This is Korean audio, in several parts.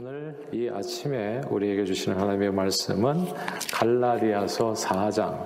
오늘 이 아침에 우리에게 주시는 하나님의 말씀은 갈라디아서 4장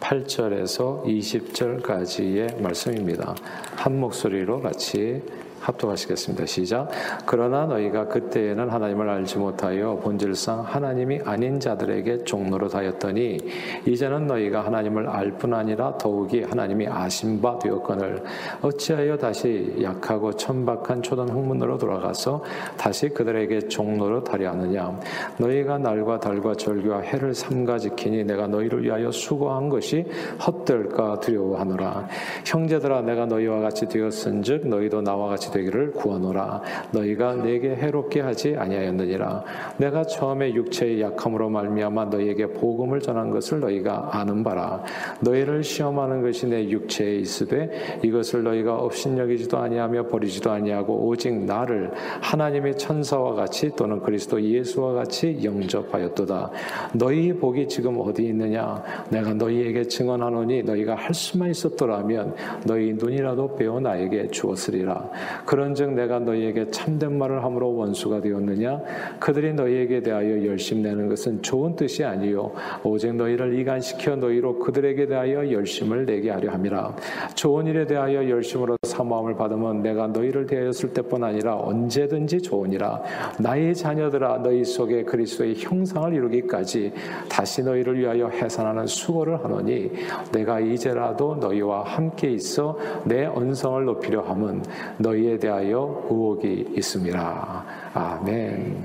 8절에서 20절까지의 말씀입니다. 한 목소리로 같이 합독하시겠습니다. 시작. 그러나 너희가 그때에는 하나님을 알지 못하여 본질상 하나님이 아닌 자들에게 종로로 하였더니 이제는 너희가 하나님을 알 뿐 아니라 더욱이 하나님이 아신 바 되었거늘 어찌하여 다시 약하고 천박한 초단 학문으로 돌아가서 다시 그들에게 종로로 하려 하느냐 너희가 날과 달과 절기와 해를 삼가 지키니 내가 너희를 위하여 수고한 것이 헛될까 두려워하노라 형제들아 내가 너희와 같이 되었은즉 너희도 나와 같이 되기를 구하노라. 너희가 내게 해롭게 하지 아니하였느니라. 내가 처음에 육체의 약함으로 말미암아 너희에게 복음을 전한 것을 너희가 아는 바라. 너희를 시험하는 것이 내 육체에 있으되 이것을 너희가 업신여기지도 아니하며 버리지도 아니하고 오직 나를 하나님의 천사와 같이 또는 그리스도 예수와 같이 영접하였도다. 너희 복이 지금 어디 있느냐? 내가 너희에게 증언하노니 너희가 할 수만 있었더라면 너희 눈이라도 배워 나에게 주었으리라 그런즉 내가 너희에게 참된 말을 함으로 원수가 되었느냐? 그들이 너희에게 대하여 열심 내는 것은 좋은 뜻이 아니요. 오직 너희를 이간시켜 너희로 그들에게 대하여 열심을 내게 하려 함이라. 좋은 일에 대하여 열심으로 사모함을 받으면 내가 너희를 대하였을 때뿐 아니라 언제든지 좋으니라. 나의 자녀들아 너희 속에 그리스도의 형상을 이루기까지 다시 너희를 위하여 해산하는 수고를 하노니 내가 이제라도 너희와 함께 있어 내 언성을 높이려 함은 너희의 너희에 대하여 의혹이 있습니다. 아멘.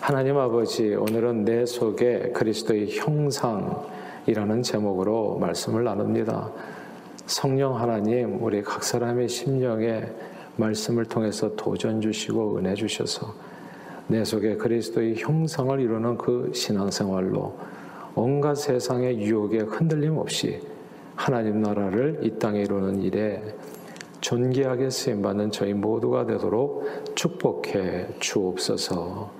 하나님 아버지, 오늘은 내 속에 그리스도의 형상이라는 제목으로 말씀을 나눕니다. 성령 하나님, 우리 각 사람의 심령에 말씀을 통해서 도전 주시고 은혜 주셔서 내 속에 그리스도의 형상을 이루는 그 신앙생활로 온갖 세상의 유혹에 흔들림 없이 하나님 나라를 이 땅에 이루는 일에 존귀하게 쓰임받는 저희 모두가 되도록 축복해 주옵소서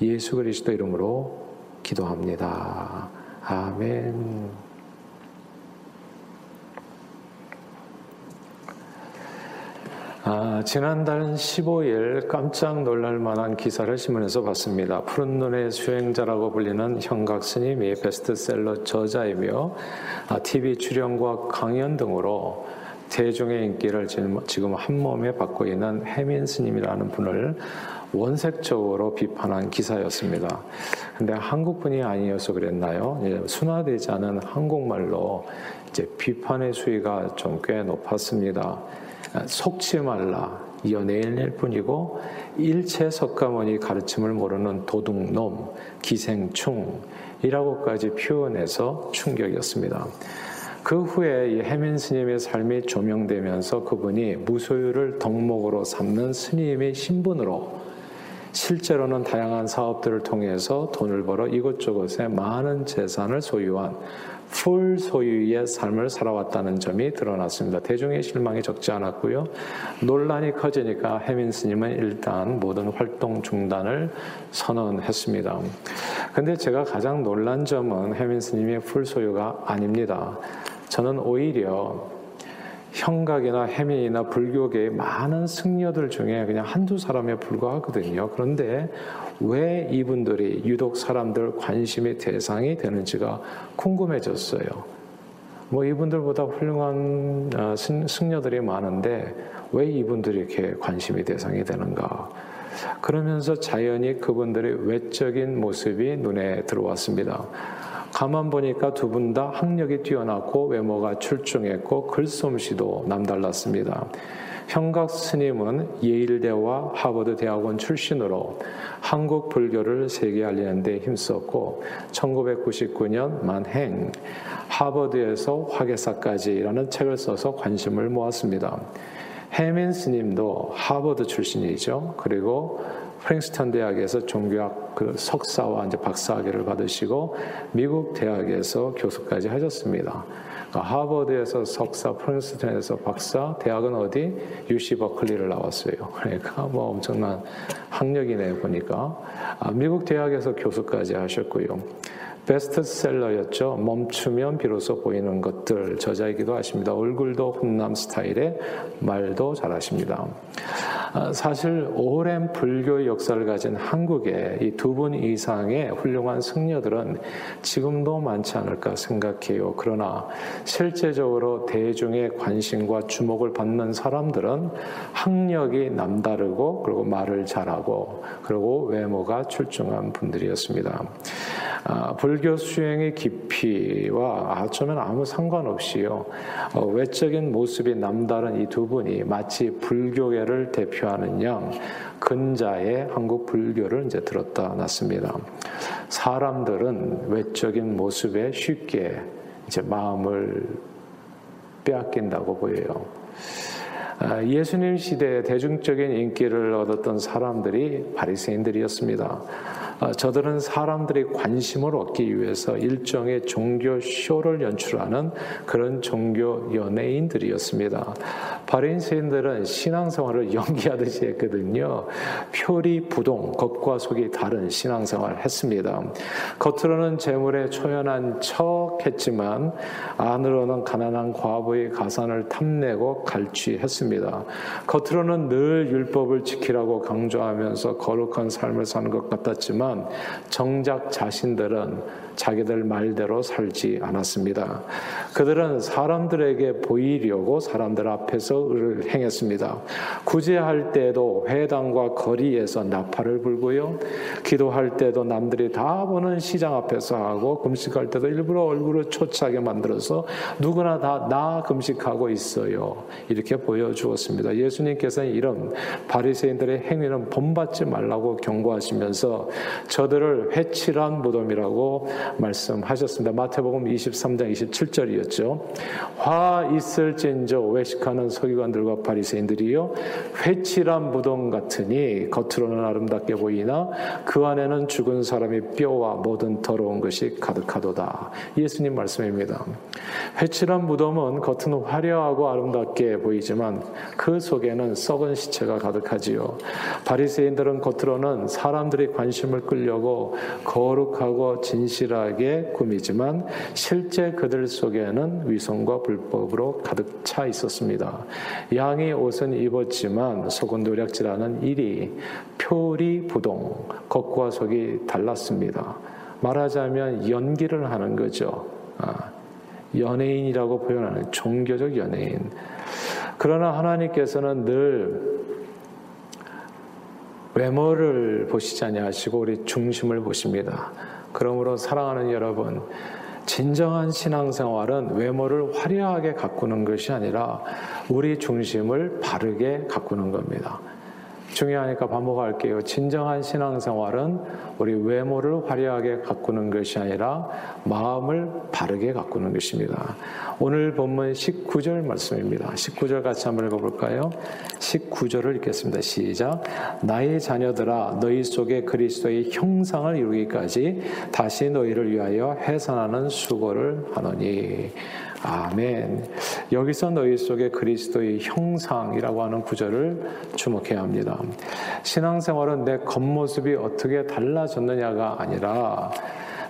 예수 그리스도 이름으로 기도합니다. 아멘. 아, 지난달 15일 깜짝 놀랄 만한 기사를 신문에서 봤습니다. 푸른 눈의 수행자라고 불리는 형각 스님이 베스트셀러 저자이며 TV 아, 출연과 강연 등으로 대중의 인기를 지금 한 몸에 받고 있는 해민 스님이라는 분을 원색적으로 비판한 기사였습니다. 근데 한국분이 아니어서 그랬나요? 순화되지 않은 한국말로 이제 비판의 수위가 좀 꽤 높았습니다. 속지 말라, 연예인일 뿐이고 일체 석가모니 가르침을 모르는 도둑놈, 기생충이라고까지 표현해서 충격이었습니다. 그 후에 이 해민 스님의 삶이 조명되면서 그분이 무소유를 덕목으로 삼는 스님의 신분으로 실제로는 다양한 사업들을 통해서 돈을 벌어 이곳저곳에 많은 재산을 소유한 full 소유의 삶을 살아왔다는 점이 드러났습니다. 대중의 실망이 적지 않았고요. 논란이 커지니까 혜민 스님은 일단 모든 활동 중단을 선언했습니다. 근데 제가 가장 놀란 점은 혜민 스님의 full 소유가 아닙니다. 저는 오히려 현각이나 혜민이나 불교계의 많은 승려들 중에 그냥 한두 사람에 불과하거든요. 그런데 왜 이분들이 유독 사람들 관심의 대상이 되는지가 궁금해졌어요. 뭐 이분들보다 훌륭한 어, 승려들이 많은데 왜 이분들이 이렇게 관심의 대상이 되는가? 그러면서 자연히 그분들의 외적인 모습이 눈에 들어왔습니다. 가만 보니까 두 분 다 학력이 뛰어났고 외모가 출중했고 글솜씨도 남달랐습니다. 형각 스님은 예일대와 하버드 대학원 출신으로 한국 불교를 세계 알리는 데 힘썼고 1999년 만행 하버드에서 화계사까지라는 책을 써서 관심을 모았습니다. 해민 스님도 하버드 출신이죠. 그리고 프랭스턴 대학에서 종교학 그 석사와 이제 박사학위를 받으시고 미국 대학에서 교수까지 하셨습니다. 그러니까 하버드에서 석사, 프랭스턴에서 박사, 대학은 어디? UC 버클리를 나왔어요. 그러니까 뭐 엄청난 학력이네 보니까 아, 미국 대학에서 교수까지 하셨고요. 베스트셀러였죠. 멈추면 비로소 보이는 것들 저자이기도 하십니다. 얼굴도 훈남 스타일의 말도 잘하십니다. 아, 사실 오랜 불교 역사를 가진 한국의 이 두 분 이상의 훌륭한 승려들은 지금도 많지 않을까 생각해요. 그러나 실제적으로 대중의 관심과 주목을 받는 사람들은 학력이 남다르고 그리고 말을 잘하고 그리고 외모가 출중한 분들이었습니다. 아, 불교 수행의 깊이와 어쩌면 아무 상관없이요. 어, 외적인 모습이 남다른 이 두 분이 마치 불교계를 대표 하는 양 근자의 한국 불교를 이제 들었다 놨습니다. 사람들은 외적인 모습에 쉽게 이제 마음을 빼앗긴다고 보여요. 아, 예수님 시대에 대중적인 인기를 얻었던 사람들이 바리새인들이었습니다. 아, 저들은 사람들의 관심을 얻기 위해서 일종의 종교 쇼를 연출하는 그런 종교 연예인들이었습니다. 바리새인들은 신앙생활을 연기하듯이 했거든요. 표리 부동, 겉과 속이 다른 신앙생활을 했습니다. 겉으로는 재물에 초연한 척 했지만 안으로는 가난한 과부의 가산을 탐내고 갈취했습니다. 겉으로는 늘 율법을 지키라고 강조하면서 거룩한 삶을 사는 것 같았지만 정작 자신들은 자기들 말대로 살지 않았습니다. 그들은 사람들에게 보이려고 사람들 앞에서 을을 행했습니다. 구제할 때도 회당과 거리에서 나팔을 불고요. 기도할 때도 남들이 다 보는 시장 앞에서 하고 금식할 때도 일부러 얼굴을 초췌하게 만들어서 누구나 다 나 금식하고 있어요. 이렇게 보여주었습니다. 예수님께서는 이런 바리새인들의 행위는 본받지 말라고 경고하시면서 저들을 회칠한 무덤이라고 말씀하셨습니다. 마태복음 23장 27절이었죠. 화 있을진저 외식하는 서기관들과 바리새인들이요 회칠한 무덤 같으니 겉으로는 아름답게 보이나 그 안에는 죽은 사람이 뼈와 모든 더러운 것이 가득하도다. 예수님 말씀입니다. 회칠한 무덤은 겉은 화려하고 아름답게 보이지만 그 속에는 썩은 시체가 가득하지요. 바리새인들은 겉으로는 사람들이 관심을 끌려고 거룩하고 진실하게 꾸미지만 실제 그들 속에는 위선과 불법으로 가득 차 있었습니다. 양이 옷은 입었지만 속은 노략질하는 일이 표리 부동 겉과 속이 달랐습니다. 말하자면 연기를 하는 거죠. 아, 연예인이라고 표현하는 종교적 연예인. 그러나 하나님께서는 늘 외모를 보시지 아니하시고 우리 중심을 보십니다. 그러므로 사랑하는 여러분, 진정한 신앙생활은 외모를 화려하게 가꾸는 것이 아니라 우리 중심을 바르게 가꾸는 겁니다. 중요하니까 반복할게요. 진정한 신앙생활은 우리 외모를 화려하게 가꾸는 것이 아니라 마음을 바르게 가꾸는 것입니다. 오늘 본문 19절 말씀입니다. 19절 같이 한번 읽어볼까요? 19절을 읽겠습니다. 시작. 나의 자녀들아 너희 속에 그리스도의 형상을 이루기까지 다시 너희를 위하여 해산하는 수고를 하노니 아멘. 여기서 너희 속에 그리스도의 형상이라고 하는 구절을 주목해야 합니다. 신앙생활은 내 겉모습이 어떻게 달라졌느냐가 아니라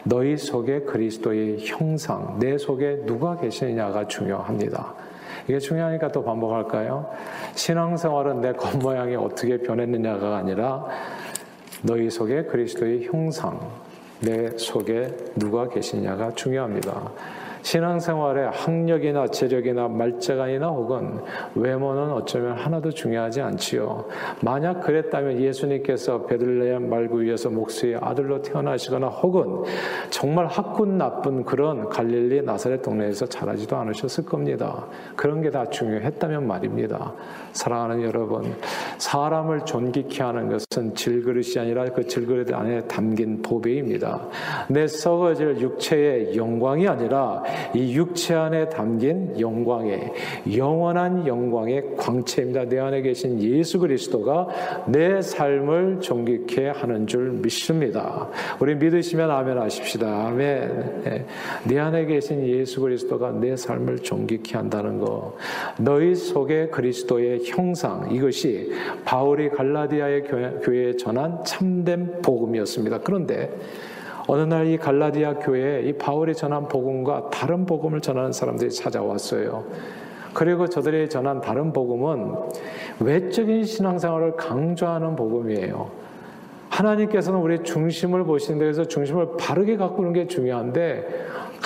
너희 속에 그리스도의 형상, 내 속에 누가 계시느냐가 중요합니다. 이게 중요하니까 또 반복할까요? 신앙생활은 내 겉모양이 어떻게 변했느냐가 아니라 너희 속에 그리스도의 형상, 내 속에 누가 계시냐가 중요합니다. 신앙생활에 학력이나 재력이나 말재간이나 혹은 외모는 어쩌면 하나도 중요하지 않지요. 만약 그랬다면 예수님께서 베들레헴 말구 위에서 목수의 아들로 태어나시거나 혹은 정말 학군 나쁜 그런 갈릴리 나사렛 동네에서 자라지도 않으셨을 겁니다. 그런 게 다 중요했다면 말입니다. 사랑하는 여러분, 사람을 존귀케 하는 것은 질그릇이 아니라 그 질그릇 안에 담긴 보배입니다. 내 썩어질 육체의 영광이 아니라 이 육체 안에 담긴 영광의 영원한 영광의 광채입니다. 내 안에 계신 예수 그리스도가 내 삶을 존귀케 하는 줄 믿습니다. 우리 믿으시면 아멘 하십시다. 아멘. 네. 내 안에 계신 예수 그리스도가 내 삶을 존귀케 한다는 거. 너희 속에 그리스도의 형상 이것이 바울이 갈라디아의 교회에 전한 참된 복음이었습니다. 그런데 어느 날 이 갈라디아 교회에 이 바울이 전한 복음과 다른 복음을 전하는 사람들이 찾아왔어요. 그리고 저들이 전한 다른 복음은 외적인 신앙생활을 강조하는 복음이에요. 하나님께서는 우리의 중심을 보시는 데서 중심을 바르게 가꾸는 게 중요한데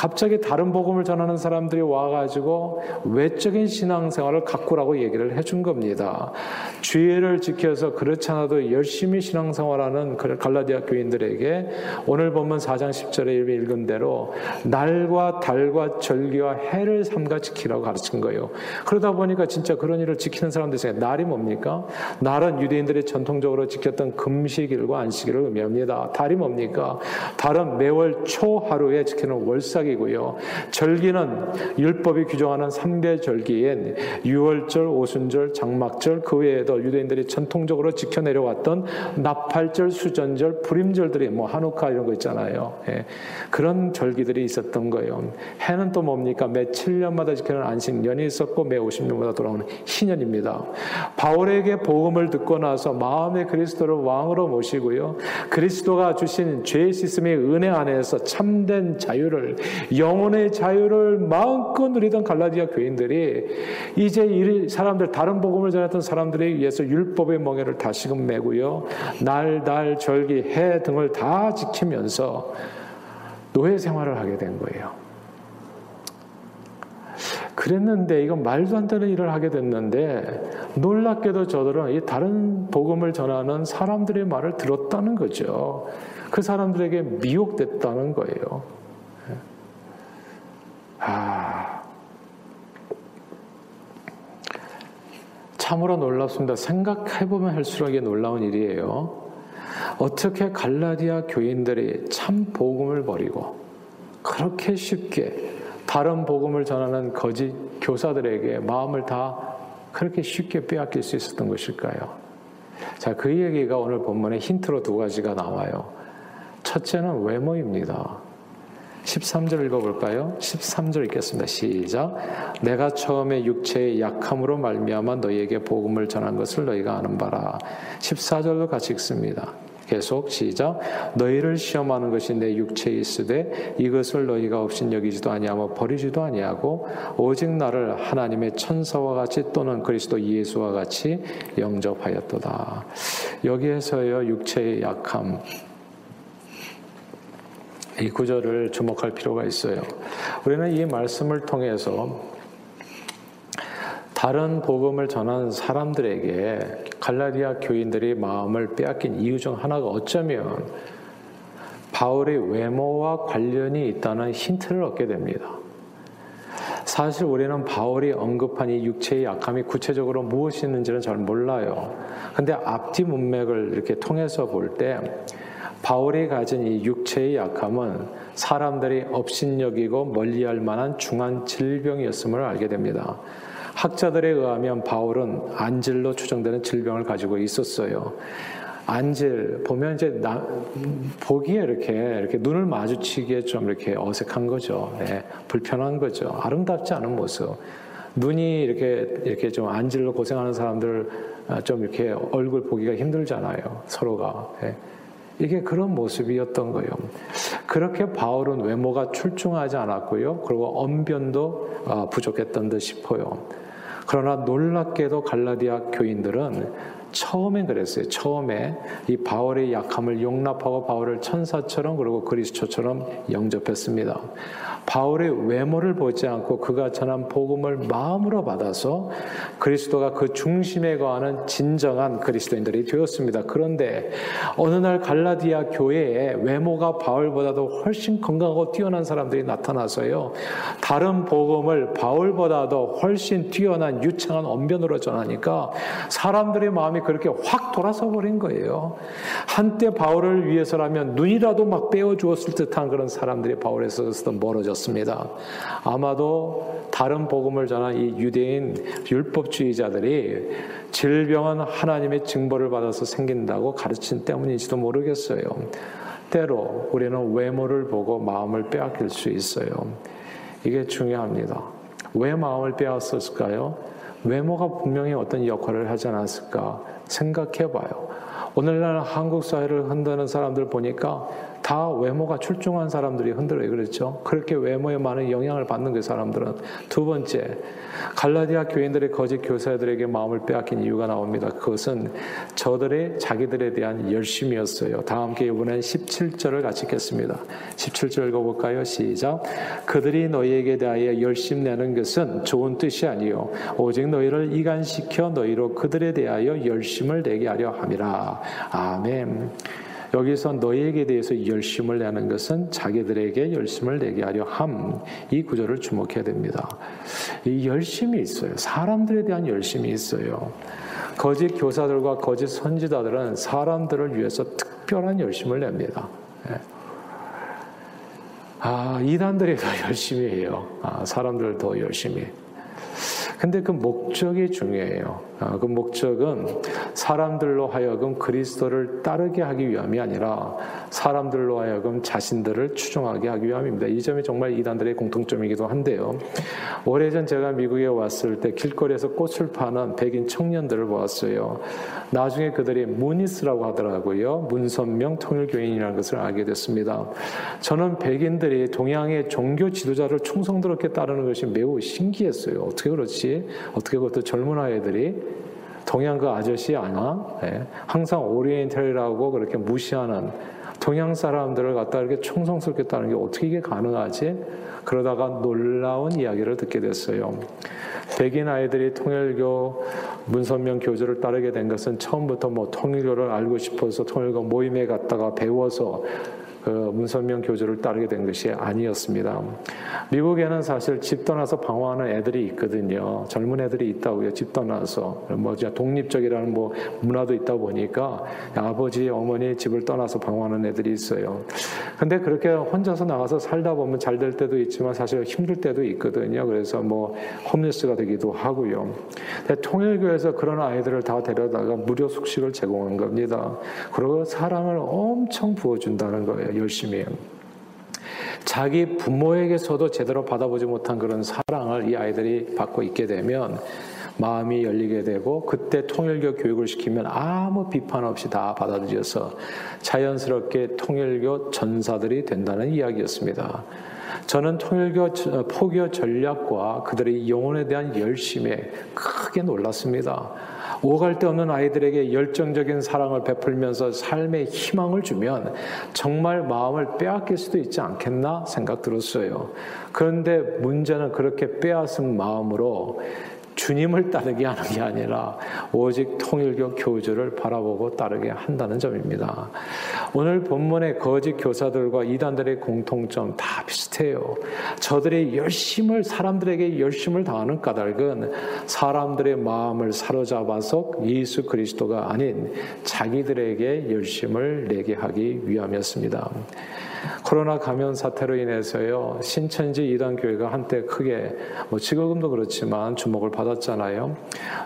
갑자기 다른 복음을 전하는 사람들이 와가지고 외적인 신앙생활을 가꾸라고 얘기를 해준 겁니다. 주의를 지켜서 그렇지 않아도 열심히 신앙생활하는 갈라디아 교인들에게 오늘 보면 4장 10절에 읽은 대로 날과 달과 절기와 해를 삼가 지키라고 가르친 거예요. 그러다 보니까 진짜 그런 일을 지키는 사람들 중에 날이 뭡니까? 날은 유대인들이 전통적으로 지켰던 금식일과 안식일을 의미합니다. 달이 뭡니까? 달은 매월 초 하루에 지키는 월삭 절기고요. 절기는 율법이 규정하는 3대 절기인 유월절, 오순절, 장막절 그 외에도 유대인들이 전통적으로 지켜내려왔던 나팔절, 수전절, 불임절들이 뭐 한우카 이런 거 있잖아요. 예. 그런 절기들이 있었던 거예요. 해는 또 뭡니까? 매 7년마다 지키는 안식년이 있었고 매 50년마다 돌아오는 희년입니다. 바울에게 복음을 듣고 나서 마음의 그리스도를 왕으로 모시고요. 그리스도가 주신 죄 씻음의 은혜 안에서 참된 자유를 영혼의 자유를 마음껏 누리던 갈라디아 교인들이 이제 이 사람들 다른 복음을 전했던 사람들에 의해서 율법의 멍에를 다시금 메고요. 날, 달, 절기, 해 등을 다 지키면서 노예 생활을 하게 된 거예요. 그랬는데 이건 말도 안 되는 일을 하게 됐는데 놀랍게도 저들은 이 다른 복음을 전하는 사람들의 말을 들었다는 거죠. 그 사람들에게 미혹됐다는 거예요. 아, 참으로 놀랍습니다. 생각해보면 할수록 놀라운 일이에요. 어떻게 갈라디아 교인들이 참 복음을 버리고 그렇게 쉽게 다른 복음을 전하는 거짓 교사들에게 마음을 다 그렇게 쉽게 빼앗길 수 있었던 것일까요? 자, 그 얘기가 오늘 본문에 힌트로 두 가지가 나와요. 첫째는 외모입니다. 13절 읽어볼까요? 13절 읽겠습니다. 시작. 내가 처음에 육체의 약함으로 말미암아 너희에게 복음을 전한 것을 너희가 아는 바라. 14절도 같이 읽습니다. 계속 시작. 너희를 시험하는 것이 내 육체에 있으되 이것을 너희가 없인 여기지도 아니하고 버리지도 아니하고 오직 나를 하나님의 천사와 같이 또는 그리스도 예수와 같이 영접하였도다. 여기에서요 육체의 약함 이 구절을 주목할 필요가 있어요. 우리는 이 말씀을 통해서 다른 복음을 전한 사람들에게 갈라디아 교인들이 마음을 빼앗긴 이유 중 하나가 어쩌면 바울의 외모와 관련이 있다는 힌트를 얻게 됩니다. 사실 우리는 바울이 언급한 이 육체의 약함이 구체적으로 무엇이 있는지는 잘 몰라요. 근데 앞뒤 문맥을 이렇게 통해서 볼 때 바울이 가진 이 육체의 약함은 사람들이 업신여기고 멀리할 만한 중한 질병이었음을 알게 됩니다. 학자들에 의하면 바울은 안질로 추정되는 질병을 가지고 있었어요. 안질 보면 이제 나, 보기에 이렇게 이렇게 눈을 마주치기에 좀 이렇게 어색한 거죠. 네, 불편한 거죠. 아름답지 않은 모습. 눈이 이렇게 이렇게 좀 안질로 고생하는 사람들 아, 좀 이렇게 얼굴 보기가 힘들잖아요. 서로가. 네. 이게 그런 모습이었던 거예요. 그렇게 바울은 외모가 출중하지 않았고요. 그리고 언변도 아, 부족했던 듯 싶어요. 그러나 놀랍게도 갈라디아 교인들은 처음엔 그랬어요. 처음에 이 바울의 약함을 용납하고 바울을 천사처럼 그리고 그리스도처럼 영접했습니다. 바울의 외모를 보지 않고 그가 전한 복음을 마음으로 받아서 그리스도가 그 중심에 거하는 진정한 그리스도인들이 되었습니다. 그런데 어느 날 갈라디아 교회에 외모가 바울보다도 훨씬 건강하고 뛰어난 사람들이 나타나서요. 다른 복음을 바울보다도 훨씬 뛰어난 유창한 언변으로 전하니까 사람들의 마음이 그렇게 확 돌아서 버린 거예요. 한때 바울을 위해서라면 눈이라도 막 빼어 주었을 듯한 그런 사람들이 바울에서 멀어져 이어졌습니다. 아마도 다른 복음을 전한 이 유대인 율법주의자들이 질병은 하나님의 증거를 받아서 생긴다고 가르친 때문인지도 모르겠어요. 때로 우리는 외모를 보고 마음을 빼앗길 수 있어요. 이게 중요합니다. 왜 마음을 빼앗았을까요? 외모가 분명히 어떤 역할을 하지 않았을까 생각해 봐요. 오늘날 한국 사회를 흔드는 사람들 보니까 다 외모가 출중한 사람들이 흔들어요. 그렇죠? 그렇게 외모에 많은 영향을 받는 그 사람들은 두 번째 갈라디아 교인들의 거짓 교사들에게 마음을 빼앗긴 이유가 나옵니다. 그것은 저들의 자기들에 대한 열심이었어요. 다 함께 이번엔 17절을 같이 읽겠습니다. 17절 읽어볼까요? 시작. 그들이 너희에게 대하여 열심 내는 것은 좋은 뜻이 아니요 오직 너희를 이간시켜 너희로 그들에 대하여 열심을 내게 하려 함이라. 아멘. 여기서 너희에게 대해서 열심을 내는 것은 자기들에게 열심을 내게 하려 함. 이 구절을 주목해야 됩니다. 이 열심이 있어요. 사람들에 대한 열심이 있어요. 거짓 교사들과 거짓 선지자들은 사람들을 위해서 특별한 열심을 냅니다. 예. 아, 이단들이 더 열심히 해요. 아, 사람들 더 열심히. 근데 그 목적이 중요해요. 아, 그 목적은 사람들로 하여금 그리스도를 따르게 하기 위함이 아니라 사람들로 하여금 자신들을 추종하게 하기 위함입니다. 이 점이 정말 이단들의 공통점이기도 한데요. 오래전 제가 미국에 왔을 때 길거리에서 꽃을 파는 백인 청년들을 보았어요. 나중에 그들이 무니스라고 하더라고요. 문선명 통일교인이라는 것을 알게 됐습니다. 저는 백인들이 동양의 종교 지도자를 충성스럽게 따르는 것이 매우 신기했어요. 어떻게 그렇지? 어떻게 그것도 젊은 아이들이 동양 그 아저씨 아나? 네. 항상 오리엔탈이라고 그렇게 무시하는 동양 사람들을 갖다 이렇게 충성스럽게 따르는 게 어떻게 이게 가능하지? 그러다가 놀라운 이야기를 듣게 됐어요. 백인 아이들이 통일교 문선명 교주를 따르게 된 것은 처음부터 뭐 통일교를 알고 싶어서 통일교 모임에 갔다가 배워서 그 문선명 교주를 따르게 된 것이 아니었습니다. 미국에는 사실 집 떠나서 방황하는 애들이 있거든요. 젊은 애들이 있다고요. 집 떠나서 뭐 독립적이라는 뭐 문화도 있다 보니까 아버지 어머니 집을 떠나서 방황하는 애들이 있어요. 근데 그렇게 혼자서 나가서 살다 보면 잘 될 때도 있지만 사실 힘들 때도 있거든요. 그래서 뭐 홈리스가 되기도 하고요. 통일교에서 그런 아이들을 다 데려다가 무료 숙식을 제공한 겁니다. 그리고 사랑을 엄청 부어준다는 거예요. 열심히. 자기 부모에게서도 제대로 받아보지 못한 그런 사랑을 이 아이들이 받고 있게 되면 마음이 열리게 되고 그때 통일교 교육을 시키면 아무 비판 없이 다 받아들여서 자연스럽게 통일교 전사들이 된다는 이야기였습니다. 저는 통일교 포교 전략과 그들의 영혼에 대한 열심에 크게 놀랐습니다. 오갈 데 없는 아이들에게 열정적인 사랑을 베풀면서 삶의 희망을 주면 정말 마음을 빼앗길 수도 있지 않겠나 생각 들었어요. 그런데 문제는 그렇게 빼앗은 마음으로 주님을 따르게 하는 게 아니라 오직 통일교 교주를 바라보고 따르게 한다는 점입니다. 오늘 본문의 거짓 교사들과 이단들의 공통점 다 비슷해요. 저들의 열심을 사람들에게 열심을 다하는 까닭은 사람들의 마음을 사로잡아서 예수 그리스도가 아닌 자기들에게 열심을 내게 하기 위함이었습니다. 코로나 감염 사태로 인해서요 신천지 이단 교회가 한때 크게 뭐 지금도 그렇지만 주목을 받았잖아요.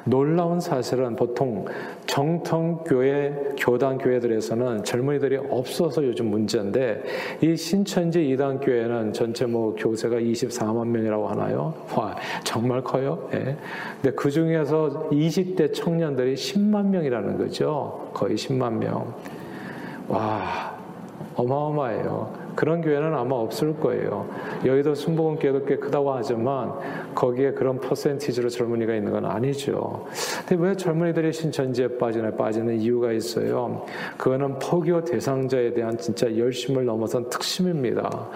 놀라운 사실은 보통 정통 교회 교단 교회들에서는 젊은이들이 없어서 요즘 문제인데 이 신천지 이단 교회는 전체 뭐 교세가 24만 명이라고 하나요? 와 정말 커요. 예. 근데 그 중에서 20대 청년들이 10만 명이라는 거죠. 거의 10만 명. 와 어마어마해요. 그런 교회는 아마 없을 거예요. 여의도 순복음 교회도 꽤 크다고 하지만 거기에 그런 퍼센티지로 젊은이가 있는 건 아니죠. 근데 왜 젊은이들이 신천지에 빠지나 빠지는 이유가 있어요. 그거는 포교 대상자에 대한 진짜 열심을 넘어선 특심입니다.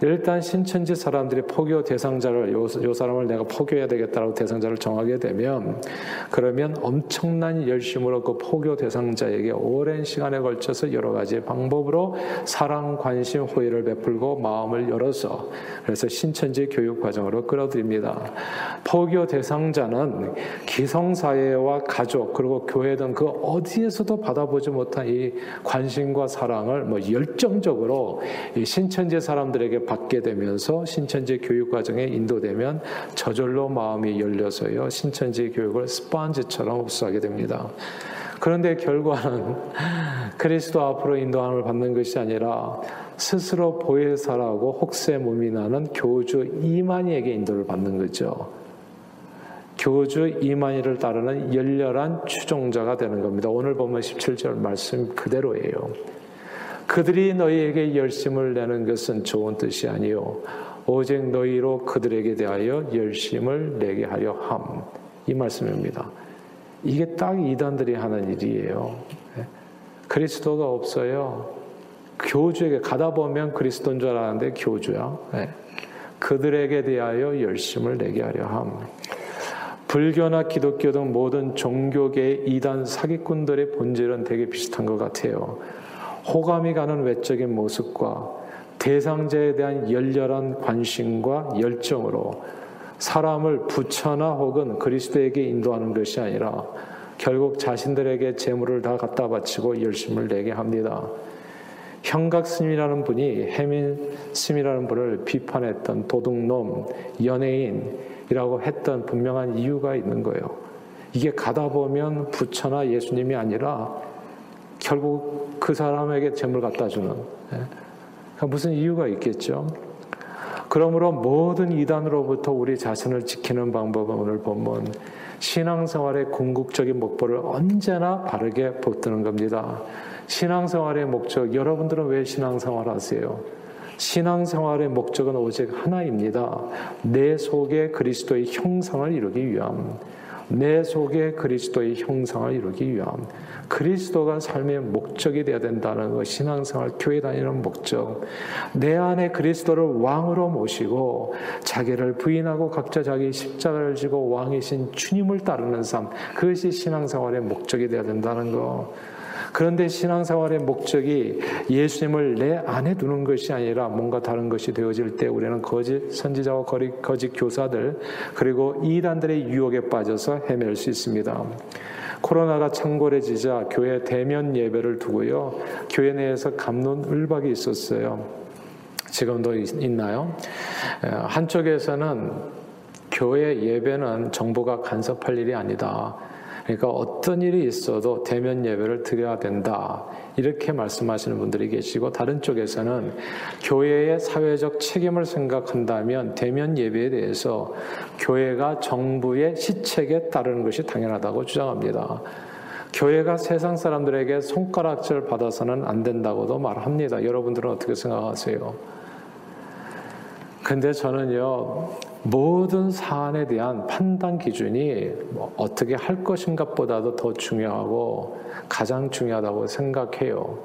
일단 신천지 사람들이 포교 대상자를 요, 요 사람을 내가 포교해야 되겠다라고 대상자를 정하게 되면 그러면 엄청난 열심으로 그 포교 대상자에게 오랜 시간에 걸쳐서 여러 가지 방법으로 사랑, 관심, 호의를 베풀고 마음을 열어서 그래서 신천지 교육 과정으로 끌어들입니다. 포교 대상자는 기성사회와 가족 그리고 교회 등 그 어디에서도 받아보지 못한 이 관심과 사랑을 뭐 열정적으로 이 신천지 사람들에게 받게 되면서 신천지 교육 과정에 인도되면 저절로 마음이 열려서요 신천지 교육을 스펀지처럼 흡수하게 됩니다. 그런데 결과는 그리스도 앞으로 인도함을 받는 것이 아니라 스스로 보혜사라고 혹세 나는 교주 이만희에게 인도를 받는 거죠. 교주 이만희를 따르는 열렬한 추종자가 되는 겁니다. 오늘 보면 17절 말씀 그대로예요. 그들이 너희에게 열심을 내는 것은 좋은 뜻이 아니요 오직 너희로 그들에게 대하여 열심을 내게 하려 함. 이 말씀입니다. 이게 딱 이단들이 하는 일이에요. 예. 그리스도가 없어요. 교주에게 가다 보면 그리스도인 줄 알았는데 교주야. 예. 그들에게 대하여 열심을 내게 하려 함. 불교나 기독교 등 모든 종교계 이단 사기꾼들의 본질은 되게 비슷한 것 같아요. 호감이 가는 외적인 모습과 대상자에 대한 열렬한 관심과 열정으로 사람을 부처나 혹은 그리스도에게 인도하는 것이 아니라 결국 자신들에게 재물을 다 갖다 바치고 열심을 내게 합니다. 형각스님이라는 분이 해민 스님이라는 분을 비판했던 도둑놈, 연예인이라고 했던 분명한 이유가 있는 거예요. 이게 가다 보면 부처나 예수님이 아니라 결국 그 사람에게 재물 갖다 주는 예. 그러니까 무슨 이유가 있겠죠. 그러므로 모든 이단으로부터 우리 자신을 지키는 방법은 오늘 보면 신앙생활의 궁극적인 목표를 언제나 바르게 붙드는 겁니다. 신앙생활의 목적, 여러분들은 왜 신앙생활 하세요? 신앙생활의 목적은 오직 하나입니다. 내 속에 그리스도의 형상을 이루기 위함. 내 속에 그리스도의 형상을 이루기 위함. 그리스도가 삶의 목적이 되어야 된다는 것, 신앙생활, 교회 다니는 목적. 내 안에 그리스도를 왕으로 모시고 자기를 부인하고 각자 자기 십자가를 지고 왕이신 주님을 따르는 삶. 그것이 신앙생활의 목적이 되어야 된다는 것. 그런데 신앙생활의 목적이 예수님을 내 안에 두는 것이 아니라 뭔가 다른 것이 되어질 때 우리는 거짓 선지자와 거짓 교사들 그리고 이단들의 유혹에 빠져서 헤맬 수 있습니다. 코로나가 창궐해지자 교회 대면 예배를 두고요. 교회 내에서 감론을박이 있었어요. 지금도 있나요? 한쪽에서는 교회 예배는 정부가 간섭할 일이 아니다. 그러니까 어떤 일이 있어도 대면 예배를 드려야 된다. 이렇게 말씀하시는 분들이 계시고 다른 쪽에서는 교회의 사회적 책임을 생각한다면 대면 예배에 대해서 교회가 정부의 시책에 따르는 것이 당연하다고 주장합니다. 교회가 세상 사람들에게 손가락질 받아서는 안 된다고도 말합니다. 여러분들은 어떻게 생각하세요? 근데 저는요, 모든 사안에 대한 판단 기준이 뭐 어떻게 할 것인가 보다도 더 중요하고 가장 중요하다고 생각해요.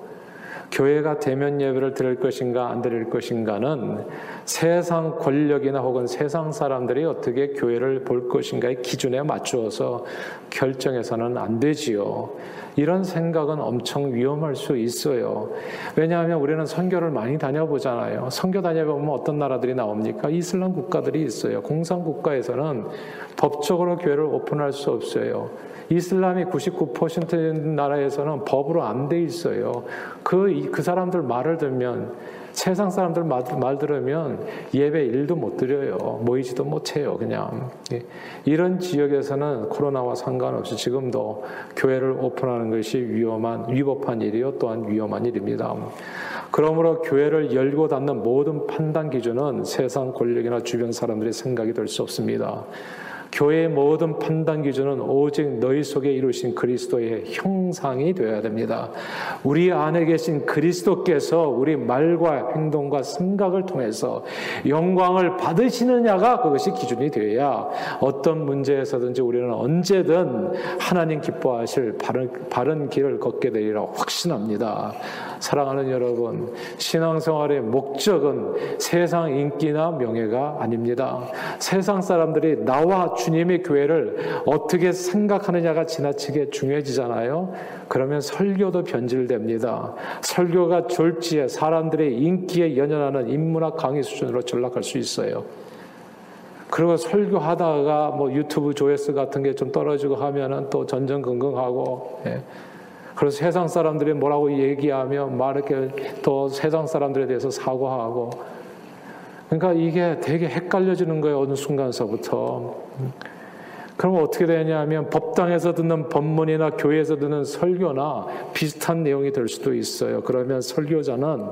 교회가 대면 예배를 드릴 것인가 안 드릴 것인가는 세상 권력이나 혹은 세상 사람들이 어떻게 교회를 볼 것인가의 기준에 맞추어서 결정해서는 안 되지요. 이런 생각은 엄청 위험할 수 있어요. 왜냐하면 우리는 선교를 많이 다녀보잖아요. 선교 다녀보면 어떤 나라들이 나옵니까? 이슬람 국가들이 있어요. 공산 국가에서는 법적으로 교회를 오픈할 수 없어요. 이슬람이 99% 나라에서는 법으로 안 돼 있어요. 그, 그 사람들 말을 들면 세상 사람들 말, 말 들으면 예배 일도 못 드려요. 모이지도 못해요. 그냥. 예. 이런 지역에서는 코로나와 상관없이 지금도 교회를 오픈하는 것이 위험한, 위법한 일이요. 또한 위험한 일입니다. 그러므로 교회를 열고 닫는 모든 판단 기준은 세상 권력이나 주변 사람들의 생각이 될 수 없습니다. 교회의 모든 판단 기준은 오직 너희 속에 이루신 그리스도의 형상이 되어야 됩니다. 우리 안에 계신 그리스도께서 우리 말과 행동과 생각을 통해서 영광을 받으시느냐가 그것이 기준이 되어야 어떤 문제에서든지 우리는 언제든 하나님 기뻐하실 바른, 바른 길을 걷게 되리라 확신합니다. 사랑하는 여러분, 신앙생활의 목적은 세상 인기나 명예가 아닙니다. 세상 사람들이 나와 주님의 교회를 어떻게 생각하느냐가 지나치게 중요해지잖아요. 그러면 설교도 변질됩니다. 설교가 졸지에 사람들의 인기에 연연하는 인문학 강의 수준으로 전락할 수 있어요. 그리고 설교하다가 뭐 유튜브 조회수 같은 게 좀 떨어지고 하면은 또 전전긍긍하고, 예. 그래서 세상 사람들이 뭐라고 얘기하면 막 이렇게 또 세상 사람들에 대해서 사과하고, 그러니까 이게 되게 헷갈려지는 거예요. 어느 순간서부터. 그럼 어떻게 되냐면 법당에서 듣는 법문이나 교회에서 듣는 설교나 비슷한 내용이 될 수도 있어요. 그러면 설교자는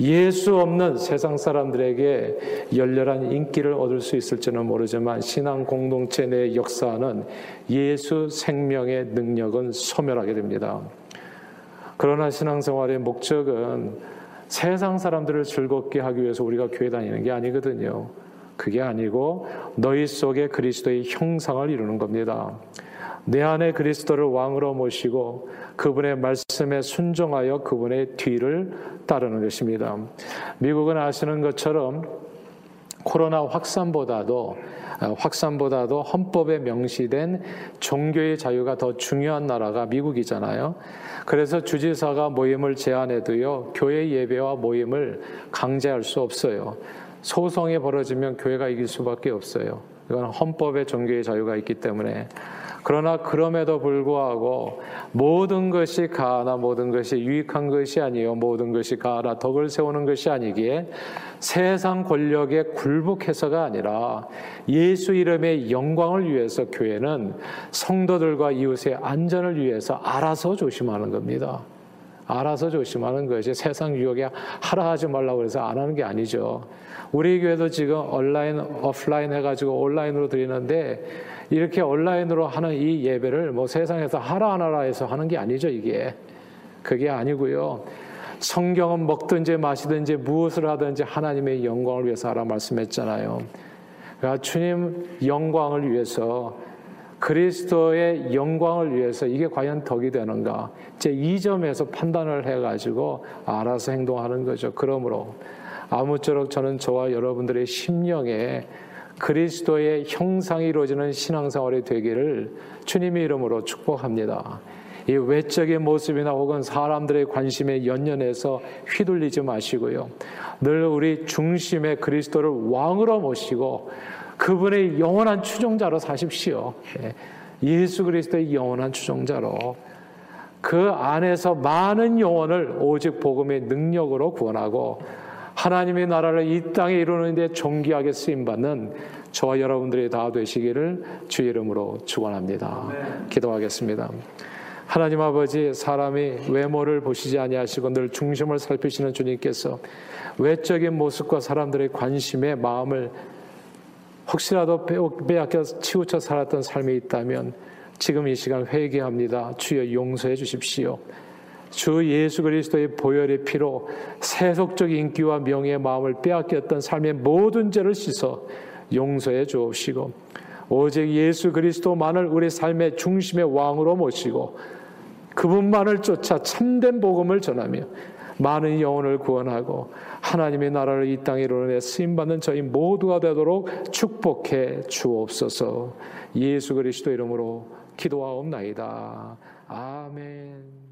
예수 없는 세상 사람들에게 열렬한 인기를 얻을 수 있을지는 모르지만 신앙 공동체 내 역사는 예수 생명의 능력은 소멸하게 됩니다. 그러나 신앙생활의 목적은 세상 사람들을 즐겁게 하기 위해서 우리가 교회 다니는 게 아니거든요. 그게 아니고 너희 속에 그리스도의 형상을 이루는 겁니다. 내 안에 그리스도를 왕으로 모시고 그분의 말씀에 순종하여 그분의 뒤를 따르는 것입니다. 미국은 아시는 것처럼 코로나 확산보다도 어, 확산보다도 헌법에 명시된 종교의 자유가 더 중요한 나라가 미국이잖아요. 그래서 주지사가 모임을 제안해도요, 교회 예배와 모임을 강제할 수 없어요. 소송이 벌어지면 교회가 이길 수밖에 없어요. 이건 헌법에 종교의 자유가 있기 때문에 그러나 그럼에도 불구하고 모든 것이 가하나 모든 것이 유익한 것이 아니요 모든 것이 가하나 덕을 세우는 것이 아니기에 세상 권력에 굴복해서가 아니라 예수 이름의 영광을 위해서 교회는 성도들과 이웃의 안전을 위해서 알아서 조심하는 겁니다. 알아서 조심하는 것이 세상 유혹에 하라 하지 말라고 해서 안 하는 게 아니죠. 우리 교회도 지금 온라인, 오프라인 해가지고 온라인으로 드리는데 이렇게 온라인으로 하는 이 예배를 뭐 세상에서 하라 안 하라 해서 하는 게 아니죠, 이게. 그게 아니고요. 성경은 먹든지 마시든지 무엇을 하든지 하나님의 영광을 위해서 하라 말씀했잖아요. 그러니까 주님 영광을 위해서 그리스도의 영광을 위해서 이게 과연 덕이 되는가? 제이 점에서 판단을 해가지고 알아서 행동하는 거죠. 그러므로 아무쪼록 저는 저와 여러분들의 심령에 그리스도의 형상이 이루어지는 신앙생활이 되기를 주님의 이름으로 축복합니다. 이 외적인 모습이나 혹은 사람들의 관심에 연연해서 휘둘리지 마시고요. 늘 우리 중심에 그리스도를 왕으로 모시고 그분의 영원한 추종자로 사십시오. 예. 예수 그리스도의 영원한 추종자로 그 안에서 많은 영혼을 오직 복음의 능력으로 구원하고 하나님의 나라를 이 땅에 이루는데 존귀하게 쓰임 받는 저와 여러분들이 다 되시기를 주 이름으로 축원합니다. 기도하겠습니다. 하나님 아버지 사람이 외모를 보시지 아니하시고 늘 중심을 살피시는 주님께서 외적인 모습과 사람들의 관심에 마음을 혹시라도 빼앗겨 치우쳐 살았던 삶이 있다면 지금 이 시간 회개합니다. 주여 용서해 주십시오. 주 예수 그리스도의 보혈의 피로 세속적 인기와 명예의 마음을 빼앗겼던 삶의 모든 죄를 씻어 용서해 주옵시고 오직 예수 그리스도만을 우리 삶의 중심의 왕으로 모시고 그분만을 쫓아 참된 복음을 전하며 많은 영혼을 구원하고 하나님의 나라를 이 땅에 이루는 쓰임받는 저희 모두가 되도록 축복해 주옵소서 예수 그리스도 이름으로 기도하옵나이다. 아멘.